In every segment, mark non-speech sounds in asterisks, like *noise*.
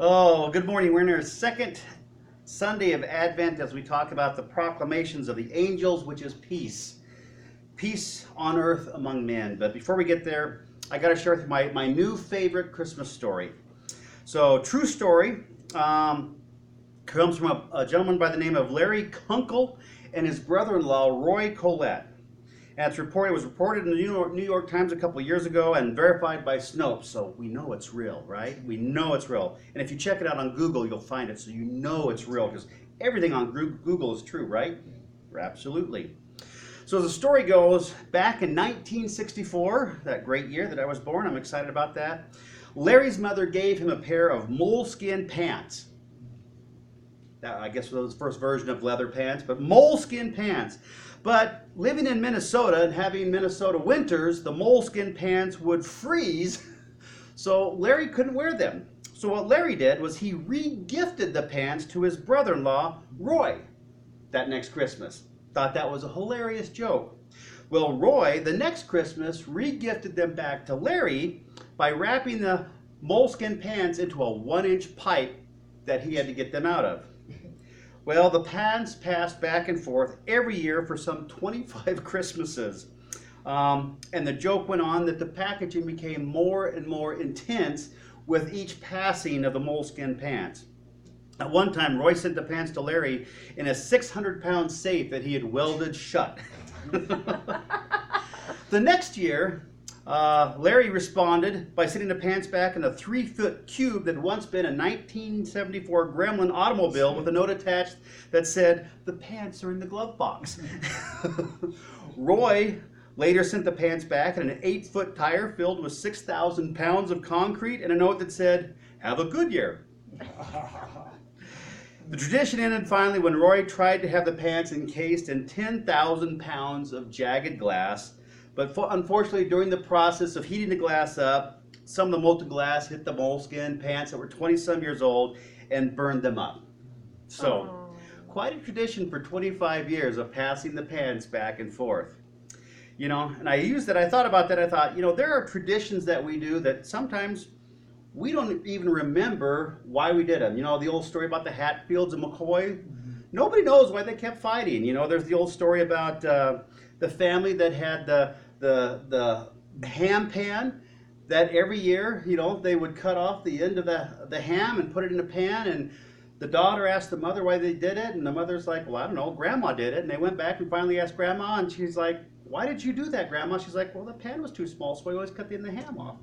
Oh, good morning. We're in our second Sunday of Advent as we talk about the proclamations of the angels, which is peace. Peace on earth among men. But before we get there, I got to share with you my, my new favorite Christmas story. So, true story um, comes from a, a gentleman by the name of Larry Kunkel and his brother in law, Roy Collette. It's reported, it was reported in the New York, New York Times a couple years ago and verified by Snopes. So we know it's real, right? We know it's real. And if you check it out on Google, you'll find it. So you know it's real because everything on Google is true, right? Absolutely. So the story goes, back in 1964, that great year that I was born, I'm excited about that. Larry's mother gave him a pair of moleskin pants. That, I guess was the first version of leather pants, but moleskin pants. But living in Minnesota and having Minnesota winters, the moleskin pants would freeze, *laughs* so Larry couldn't wear them. So what Larry did was he re-gifted the pants to his brother-in-law, Roy, that next Christmas. Thought that was a hilarious joke. Well, Roy, the next Christmas, re-gifted them back to Larry by wrapping the moleskin pants into a one-inch pipe that he had to get them out of. Well, the pans passed back and forth every year for some 25 *laughs* Christmases. Um, and the joke went on that the packaging became more and more intense with each passing of the moleskin pants. At one time, Roy sent the pants to Larry in a 600 pound safe that he had welded shut. *laughs* the next year, uh, Larry responded by sending the pants back in a three foot cube that had once been a 1974 Gremlin automobile with a note attached that said, The pants are in the glove box. *laughs* Roy later sent the pants back in an eight foot tire filled with 6,000 pounds of concrete and a note that said, Have a good year. *laughs* The tradition ended finally when Roy tried to have the pants encased in 10,000 pounds of jagged glass but for, unfortunately, during the process of heating the glass up, some of the molten glass hit the moleskin pants that were 20 some years old and burned them up. So, oh. quite a tradition for 25 years of passing the pants back and forth. You know, and I used that, I thought about that, I thought, you know, there are traditions that we do that sometimes we don't even remember why we did them. You know, the old story about the Hatfields and McCoy. Mm-hmm. Nobody knows why they kept fighting. You know, there's the old story about uh, the family that had the the the ham pan that every year, you know, they would cut off the end of the the ham and put it in a pan and the daughter asked the mother why they did it and the mother's like, "Well, I don't know, grandma did it." And they went back and finally asked grandma and she's like, "Why did you do that, grandma?" She's like, "Well, the pan was too small, so we always cut the end of the ham off."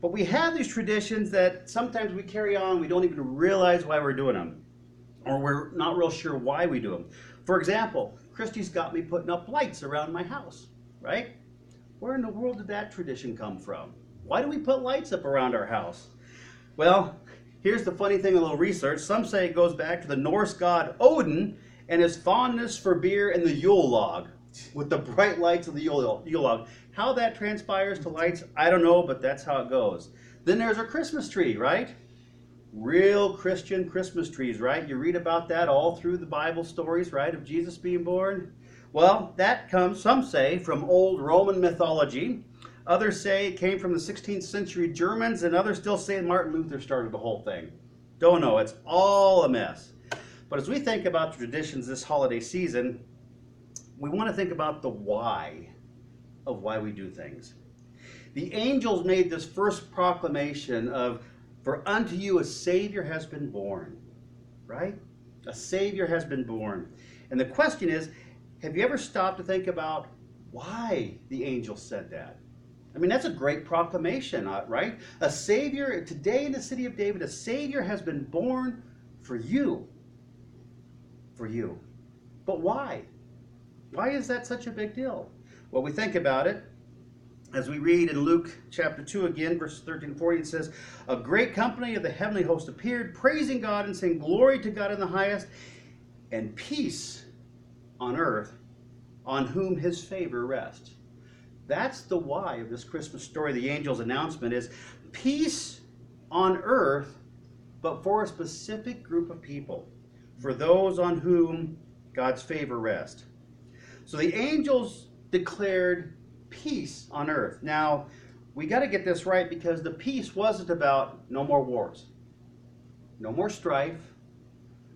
But we have these traditions that sometimes we carry on, we don't even realize why we're doing them. Or we're not real sure why we do them. For example, Christy's got me putting up lights around my house, right? Where in the world did that tradition come from? Why do we put lights up around our house? Well, here's the funny thing a little research. Some say it goes back to the Norse god Odin and his fondness for beer and the Yule log with the bright lights of the Yule, Yule log. How that transpires to lights, I don't know, but that's how it goes. Then there's our Christmas tree, right? Real Christian Christmas trees, right? You read about that all through the Bible stories, right, of Jesus being born. Well, that comes, some say, from old Roman mythology. Others say it came from the 16th century Germans, and others still say Martin Luther started the whole thing. Don't know, it's all a mess. But as we think about the traditions this holiday season, we want to think about the why of why we do things. The angels made this first proclamation of, For unto you a Savior has been born, right? A Savior has been born. And the question is, have you ever stopped to think about why the angel said that? I mean, that's a great proclamation, uh, right? A Savior, today in the city of David, a Savior has been born for you. For you. But why? Why is that such a big deal? Well, we think about it. As we read in Luke chapter 2 again, verses 13 and 14, it says, A great company of the heavenly host appeared, praising God and saying, Glory to God in the highest, and peace on earth on whom his favor rests. That's the why of this Christmas story. The angel's announcement is peace on earth, but for a specific group of people, for those on whom God's favor rests. So the angels declared peace on earth. Now, we got to get this right because the peace wasn't about no more wars. no more strife,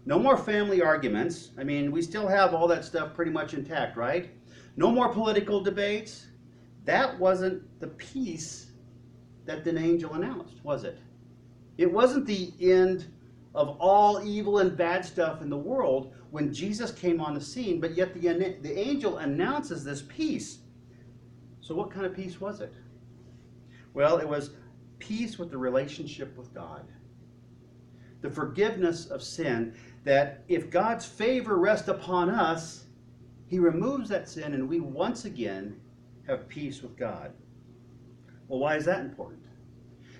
no more family arguments. I mean, we still have all that stuff pretty much intact, right? No more political debates. That wasn't the peace that the angel announced, was it? It wasn't the end of all evil and bad stuff in the world when Jesus came on the scene, but yet the, the angel announces this peace. So, what kind of peace was it? Well, it was peace with the relationship with God, the forgiveness of sin, that if God's favor rests upon us, He removes that sin and we once again have peace with God. Well, why is that important?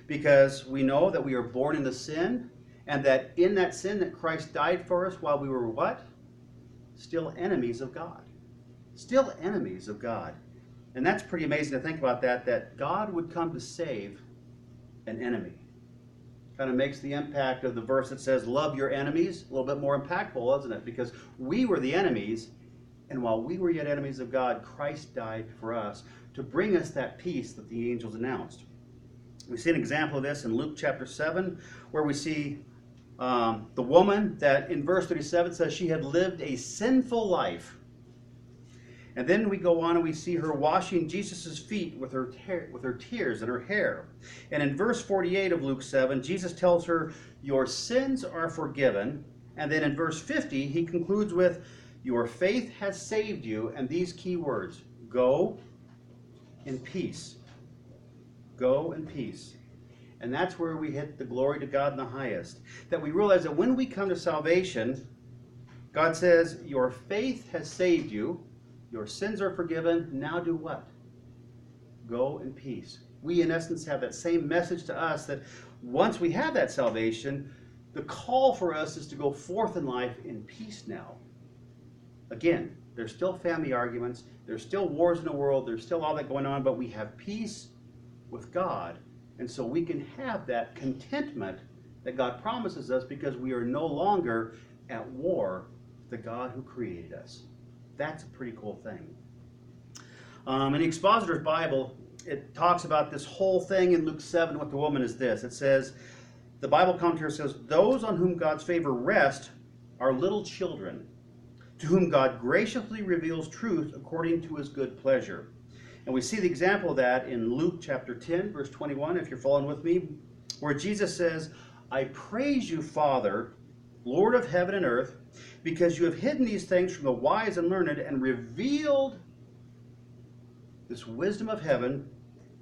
Because we know that we are born into sin and that in that sin that Christ died for us while we were what? Still enemies of God. Still enemies of God. And that's pretty amazing to think about that, that God would come to save an enemy. Kind of makes the impact of the verse that says, Love your enemies, a little bit more impactful, isn't it? Because we were the enemies, and while we were yet enemies of God, Christ died for us to bring us that peace that the angels announced. We see an example of this in Luke chapter 7, where we see um, the woman that in verse 37 says she had lived a sinful life. And then we go on and we see her washing Jesus' feet with her, with her tears and her hair. And in verse 48 of Luke 7, Jesus tells her, Your sins are forgiven. And then in verse 50, he concludes with, Your faith has saved you. And these key words go in peace. Go in peace. And that's where we hit the glory to God in the highest. That we realize that when we come to salvation, God says, Your faith has saved you, your sins are forgiven. Now do what? Go in peace. We, in essence, have that same message to us that once we have that salvation, the call for us is to go forth in life in peace now. Again, there's still family arguments, there's still wars in the world, there's still all that going on, but we have peace with God and so we can have that contentment that God promises us because we are no longer at war with the God who created us. That's a pretty cool thing. Um, in the Expositor's Bible, it talks about this whole thing in Luke 7 with the woman is this. It says, the Bible commentary says, Those on whom God's favor rests are little children, to whom God graciously reveals truth according to his good pleasure. And we see the example of that in Luke chapter 10, verse 21, if you're following with me, where Jesus says, I praise you, Father, Lord of heaven and earth, because you have hidden these things from the wise and learned and revealed this wisdom of heaven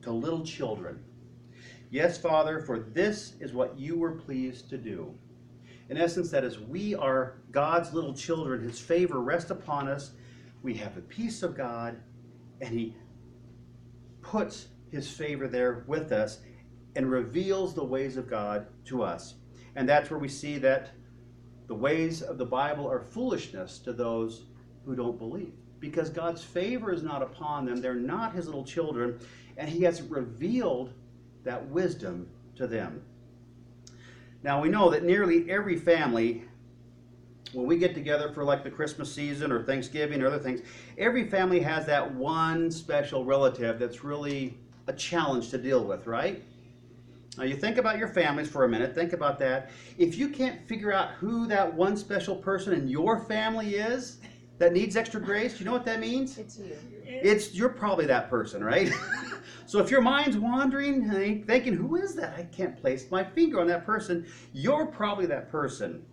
to little children. Yes, Father, for this is what you were pleased to do. In essence, that is, we are God's little children. His favor rests upon us. We have the peace of God, and He puts his favor there with us and reveals the ways of God to us. And that's where we see that the ways of the Bible are foolishness to those who don't believe. Because God's favor is not upon them, they're not his little children, and he hasn't revealed that wisdom to them. Now we know that nearly every family when we get together for like the Christmas season or Thanksgiving or other things, every family has that one special relative that's really a challenge to deal with, right? Now you think about your families for a minute, think about that. If you can't figure out who that one special person in your family is that needs extra grace, you know what that means? It's you. It's you're probably that person, right? *laughs* so if your mind's wandering, thinking, who is that? I can't place my finger on that person. You're probably that person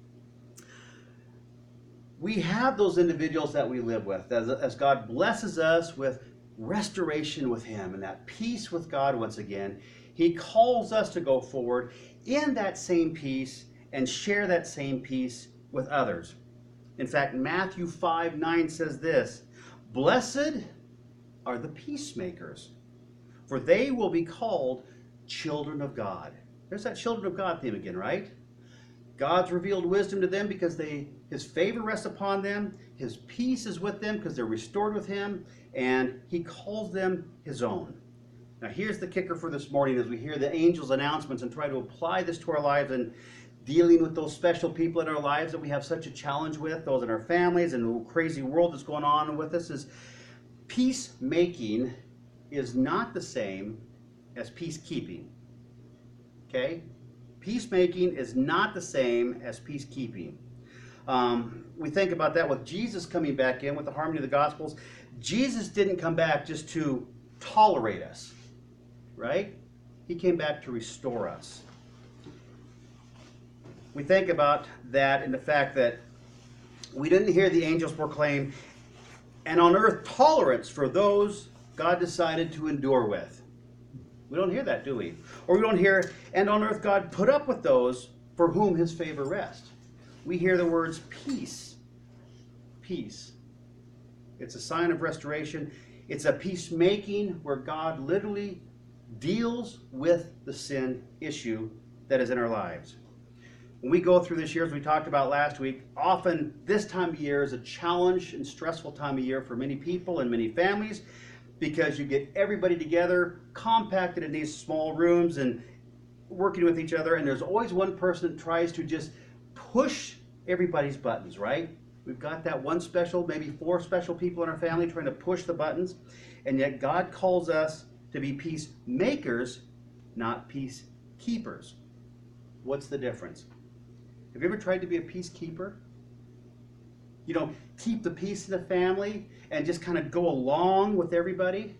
we have those individuals that we live with as, as God blesses us with restoration with Him and that peace with God once again. He calls us to go forward in that same peace and share that same peace with others. In fact, Matthew 5 9 says this Blessed are the peacemakers, for they will be called children of God. There's that children of God theme again, right? God's revealed wisdom to them because they his favor rests upon them, his peace is with them because they're restored with him, and he calls them his own. Now here's the kicker for this morning as we hear the angel's announcements and try to apply this to our lives and dealing with those special people in our lives that we have such a challenge with, those in our families and the crazy world that's going on with us is peacemaking is not the same as peacekeeping. Okay? Peacemaking is not the same as peacekeeping. Um, we think about that with Jesus coming back in with the harmony of the Gospels. Jesus didn't come back just to tolerate us, right? He came back to restore us. We think about that in the fact that we didn't hear the angels proclaim, and on earth tolerance for those God decided to endure with. We don't hear that, do we? Or we don't hear, and on earth God put up with those for whom his favor rests. We hear the words peace. Peace. It's a sign of restoration. It's a peacemaking where God literally deals with the sin issue that is in our lives. When we go through this year, as we talked about last week, often this time of year is a challenge and stressful time of year for many people and many families because you get everybody together, compacted in these small rooms and working with each other, and there's always one person that tries to just push everybody's buttons, right? We've got that one special, maybe four special people in our family trying to push the buttons, and yet God calls us to be peacemakers, not peacekeepers. What's the difference? Have you ever tried to be a peacekeeper? You know, keep the peace in the family and just kind of go along with everybody?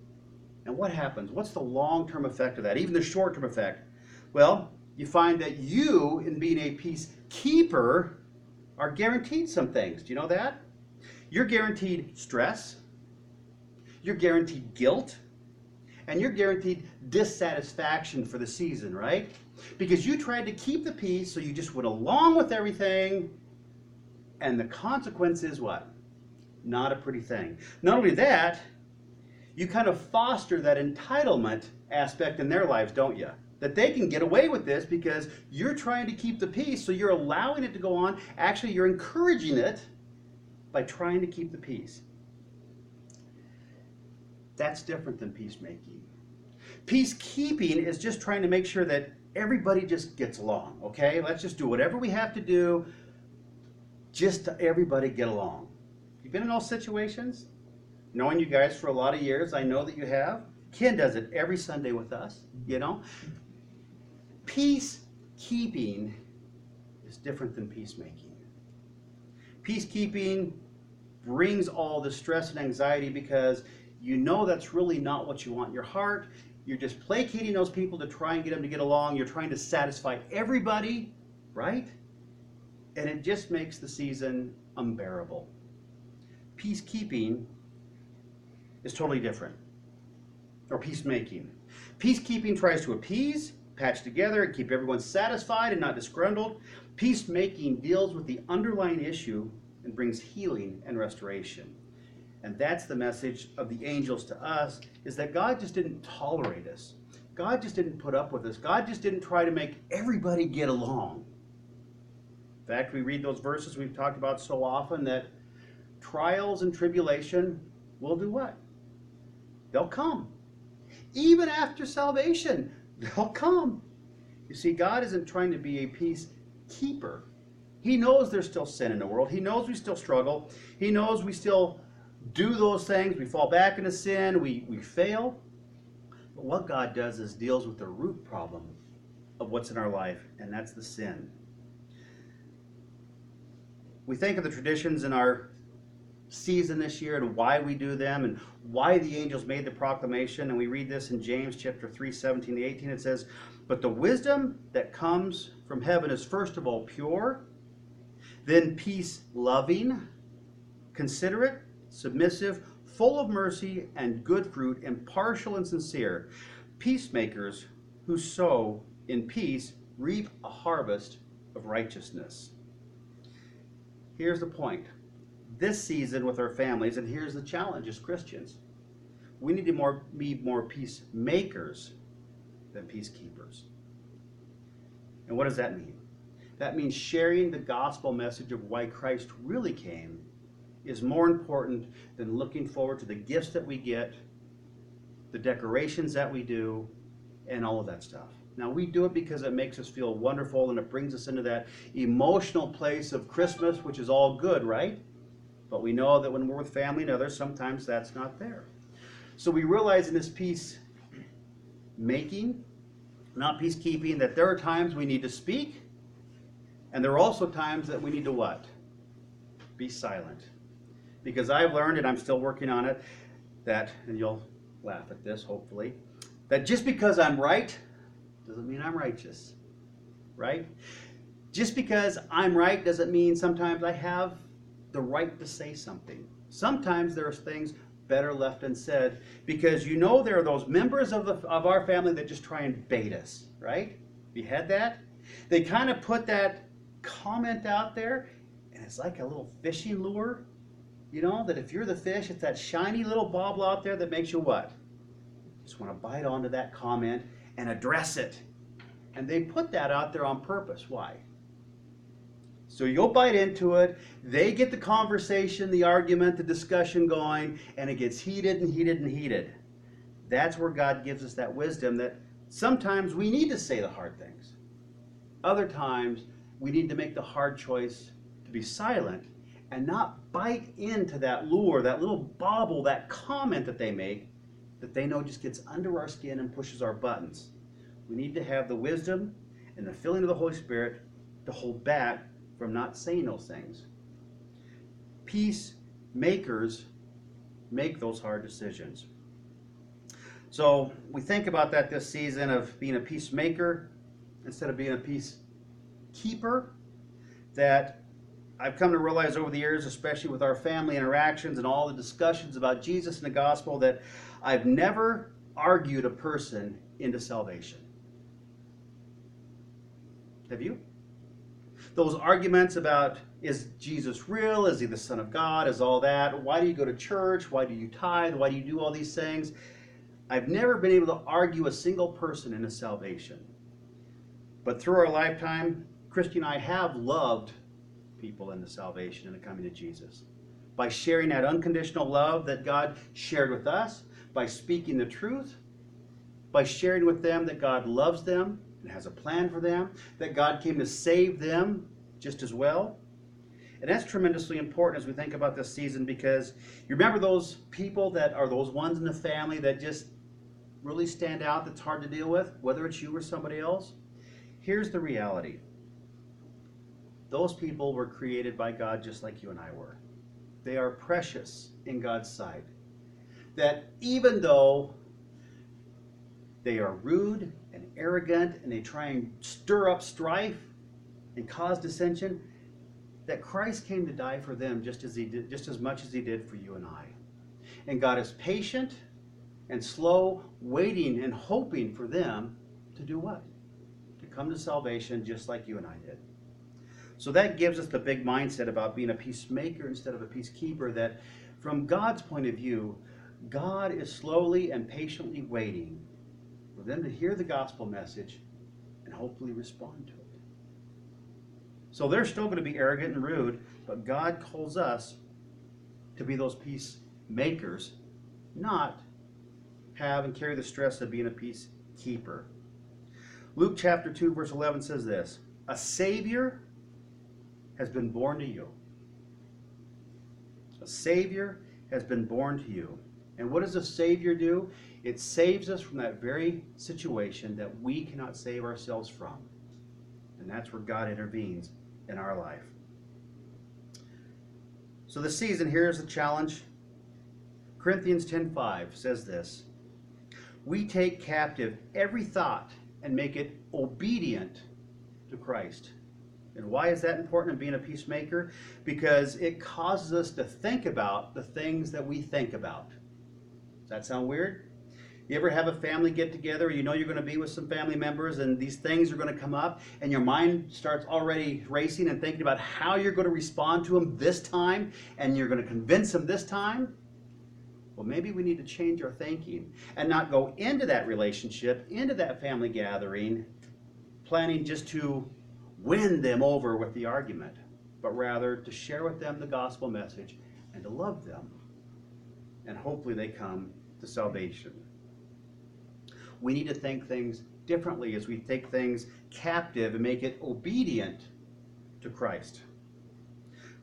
And what happens? What's the long term effect of that? Even the short term effect? Well, you find that you, in being a peacekeeper, are guaranteed some things. Do you know that? You're guaranteed stress, you're guaranteed guilt, and you're guaranteed dissatisfaction for the season, right? Because you tried to keep the peace, so you just went along with everything, and the consequence is what? Not a pretty thing. Not only that, you kind of foster that entitlement aspect in their lives, don't you? That they can get away with this because you're trying to keep the peace, so you're allowing it to go on. Actually, you're encouraging it by trying to keep the peace. That's different than peacemaking. Peacekeeping is just trying to make sure that everybody just gets along, okay? Let's just do whatever we have to do just to everybody get along. You've been in those situations? Knowing you guys for a lot of years, I know that you have. Ken does it every Sunday with us, you know? Peacekeeping is different than peacemaking. Peacekeeping brings all the stress and anxiety because you know that's really not what you want your heart. You're just placating those people to try and get them to get along. You're trying to satisfy everybody, right? And it just makes the season unbearable. Peacekeeping is totally different, or peacemaking. Peacekeeping tries to appease, patch together, and keep everyone satisfied and not disgruntled. Peacemaking deals with the underlying issue and brings healing and restoration. And that's the message of the angels to us is that God just didn't tolerate us. God just didn't put up with us. God just didn't try to make everybody get along. In fact, we read those verses we've talked about so often that trials and tribulation will do what? They'll come. Even after salvation, they'll come. You see, God isn't trying to be a peace keeper. He knows there's still sin in the world. He knows we still struggle. He knows we still do those things, we fall back into sin, we, we fail. But what God does is deals with the root problem of what's in our life, and that's the sin. We think of the traditions in our season this year and why we do them and why the angels made the proclamation. And we read this in James chapter 3, 17 to 18. It says, But the wisdom that comes from heaven is first of all pure, then peace loving, considerate submissive, full of mercy and good fruit, impartial and sincere, peacemakers who sow in peace reap a harvest of righteousness. Here's the point. This season with our families, and here's the challenge as Christians. We need to more, be more peacemakers than peacekeepers. And what does that mean? That means sharing the gospel message of why Christ really came is more important than looking forward to the gifts that we get, the decorations that we do, and all of that stuff. Now, we do it because it makes us feel wonderful and it brings us into that emotional place of Christmas, which is all good, right? But we know that when we're with family and others, sometimes that's not there. So we realize in this peace making, not peacekeeping, that there are times we need to speak, and there are also times that we need to what? Be silent. Because I've learned, and I'm still working on it, that, and you'll laugh at this hopefully, that just because I'm right doesn't mean I'm righteous. Right? Just because I'm right doesn't mean sometimes I have the right to say something. Sometimes there's things better left unsaid because you know there are those members of, the, of our family that just try and bait us, right? You had that? They kind of put that comment out there and it's like a little fishing lure. You know, that if you're the fish, it's that shiny little bobble out there that makes you what? Just want to bite onto that comment and address it. And they put that out there on purpose. Why? So you'll bite into it. They get the conversation, the argument, the discussion going, and it gets heated and heated and heated. That's where God gives us that wisdom that sometimes we need to say the hard things. Other times we need to make the hard choice to be silent and not bite into that lure, that little bobble, that comment that they make that they know just gets under our skin and pushes our buttons. We need to have the wisdom and the filling of the Holy Spirit to hold back from not saying those things. Peacemakers make those hard decisions. So we think about that this season of being a peacemaker instead of being a peacekeeper. That I've come to realize over the years, especially with our family interactions and all the discussions about Jesus and the gospel, that I've never argued a person into salvation. Have you? those arguments about is Jesus real? Is he the Son of God? Is all that? Why do you go to church? Why do you tithe? Why do you do all these things? I've never been able to argue a single person into salvation. But through our lifetime, Christy and I have loved people into salvation and the coming to Jesus. By sharing that unconditional love that God shared with us, by speaking the truth, by sharing with them that God loves them, and has a plan for them, that God came to save them just as well. And that's tremendously important as we think about this season because you remember those people that are those ones in the family that just really stand out that's hard to deal with, whether it's you or somebody else? Here's the reality those people were created by God just like you and I were. They are precious in God's sight. That even though they are rude and arrogant and they try and stir up strife and cause dissension, that Christ came to die for them just as he did, just as much as he did for you and I. And God is patient and slow, waiting and hoping for them to do what? To come to salvation just like you and I did. So that gives us the big mindset about being a peacemaker instead of a peacekeeper that from God's point of view, God is slowly and patiently waiting for them to hear the gospel message and hopefully respond to it. So they're still going to be arrogant and rude, but God calls us to be those peacemakers, not have and carry the stress of being a peacekeeper. Luke chapter 2, verse 11 says this A Savior has been born to you. A Savior has been born to you. And what does a Savior do? It saves us from that very situation that we cannot save ourselves from. And that's where God intervenes in our life. So the season, here's the challenge. Corinthians 10:5 says this. We take captive every thought and make it obedient to Christ. And why is that important in being a peacemaker? Because it causes us to think about the things that we think about. Does that sound weird? You ever have a family get together, you know you're going to be with some family members, and these things are going to come up, and your mind starts already racing and thinking about how you're going to respond to them this time, and you're going to convince them this time? Well, maybe we need to change our thinking and not go into that relationship, into that family gathering, planning just to win them over with the argument, but rather to share with them the gospel message and to love them. And hopefully they come to salvation. We need to think things differently as we take things captive and make it obedient to Christ.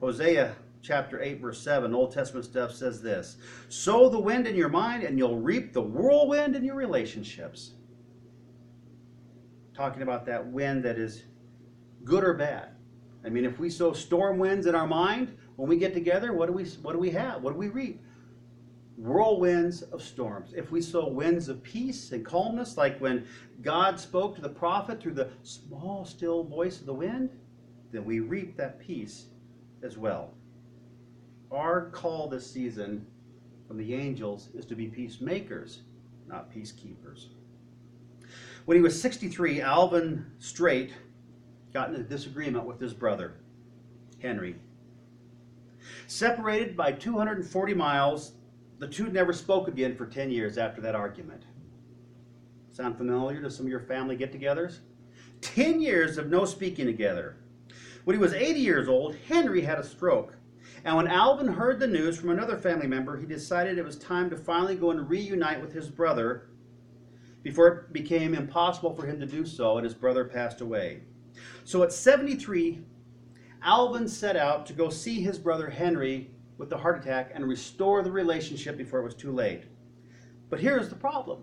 Hosea chapter 8, verse 7, Old Testament stuff says this Sow the wind in your mind, and you'll reap the whirlwind in your relationships. talking about that wind that is good or bad. I mean, if we sow storm winds in our mind, when we get together, what do we what do we have? What do we reap? Whirlwinds of storms. If we sow winds of peace and calmness, like when God spoke to the prophet through the small, still voice of the wind, then we reap that peace as well. Our call this season from the angels is to be peacemakers, not peacekeepers. When he was 63, Alvin Straight got in a disagreement with his brother, Henry. Separated by 240 miles, the two never spoke again for 10 years after that argument. Sound familiar to some of your family get togethers? 10 years of no speaking together. When he was 80 years old, Henry had a stroke. And when Alvin heard the news from another family member, he decided it was time to finally go and reunite with his brother before it became impossible for him to do so and his brother passed away. So at 73, Alvin set out to go see his brother Henry with the heart attack and restore the relationship before it was too late. But here's the problem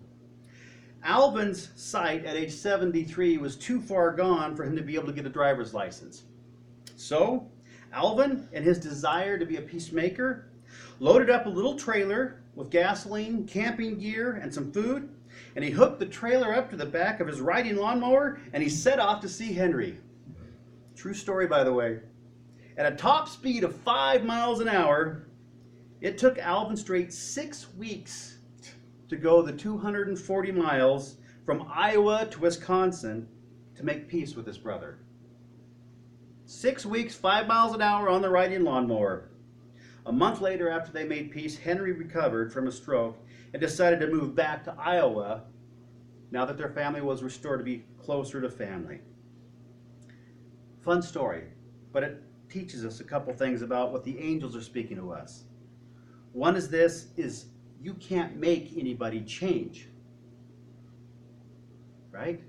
Alvin's sight at age 73 was too far gone for him to be able to get a driver's license. So, Alvin, in his desire to be a peacemaker, loaded up a little trailer with gasoline, camping gear, and some food, and he hooked the trailer up to the back of his riding lawnmower and he set off to see Henry. True story, by the way. At a top speed of five miles an hour, it took Alvin Straight six weeks to go the 240 miles from Iowa to Wisconsin to make peace with his brother. Six weeks, five miles an hour on the riding lawnmower. A month later, after they made peace, Henry recovered from a stroke and decided to move back to Iowa now that their family was restored to be closer to family. Fun story, but it teaches us a couple things about what the angels are speaking to us. One is this is you can't make anybody change. Right?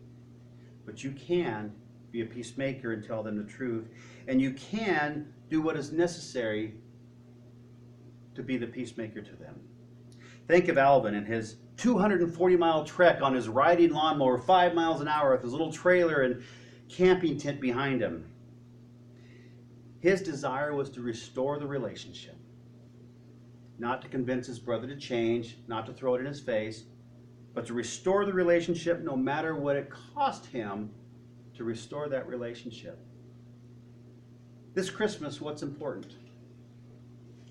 But you can be a peacemaker and tell them the truth. And you can do what is necessary to be the peacemaker to them. Think of Alvin and his 240 mile trek on his riding lawnmower, five miles an hour, with his little trailer and camping tent behind him. His desire was to restore the relationship, not to convince his brother to change, not to throw it in his face, but to restore the relationship no matter what it cost him to restore that relationship. This Christmas, what's important?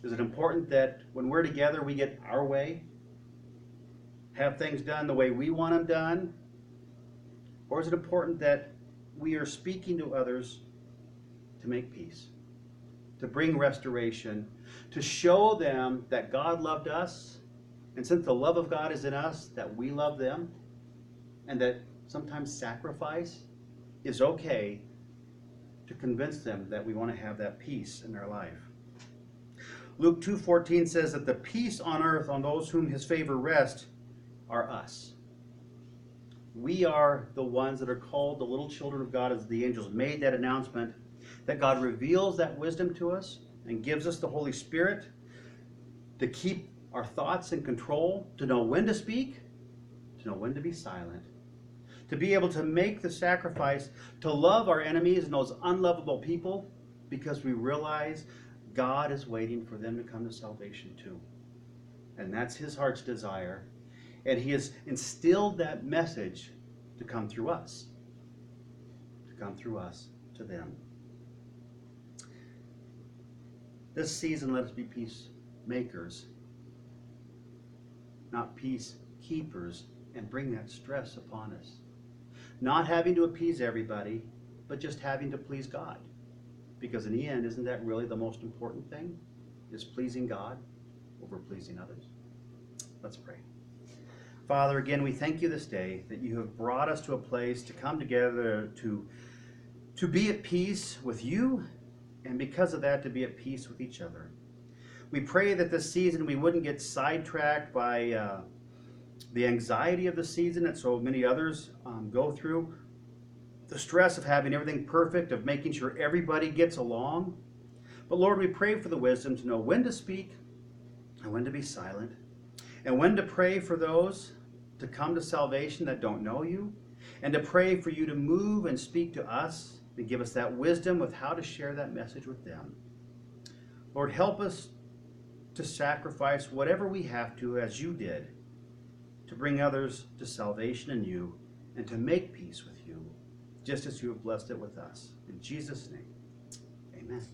Is it important that when we're together we get our way? Have things done the way we want them done? Or is it important that we are speaking to others to make peace, to bring restoration, to show them that God loved us, and since the love of God is in us, that we love them, and that sometimes sacrifice is okay to convince them that we want to have that peace in their life. Luke 2:14 says that the peace on earth on those whom his favor rests are us. We are the ones that are called the little children of God as the angels made that announcement that God reveals that wisdom to us and gives us the Holy Spirit to keep our thoughts in control, to know when to speak, to know when to be silent, to be able to make the sacrifice, to love our enemies and those unlovable people because we realize God is waiting for them to come to salvation too. And that's his heart's desire. And he has instilled that message to come through us. To come through us to them. This season, let us be peacemakers, not peacekeepers, and bring that stress upon us. Not having to appease everybody, but just having to please God. Because in the end, isn't that really the most important thing? Is pleasing God over pleasing others? Let's pray. Father, again, we thank you this day that you have brought us to a place to come together to, to be at peace with you, and because of that, to be at peace with each other. We pray that this season we wouldn't get sidetracked by uh, the anxiety of the season that so many others um, go through, the stress of having everything perfect, of making sure everybody gets along. But Lord, we pray for the wisdom to know when to speak and when to be silent, and when to pray for those to come to salvation that don't know you, and to pray for you to move and speak to us and give us that wisdom with how to share that message with them. Lord, help us to sacrifice whatever we have to as you did to bring others to salvation in you and to make peace with you, just as you have blessed it with us. In Jesus' name, amen.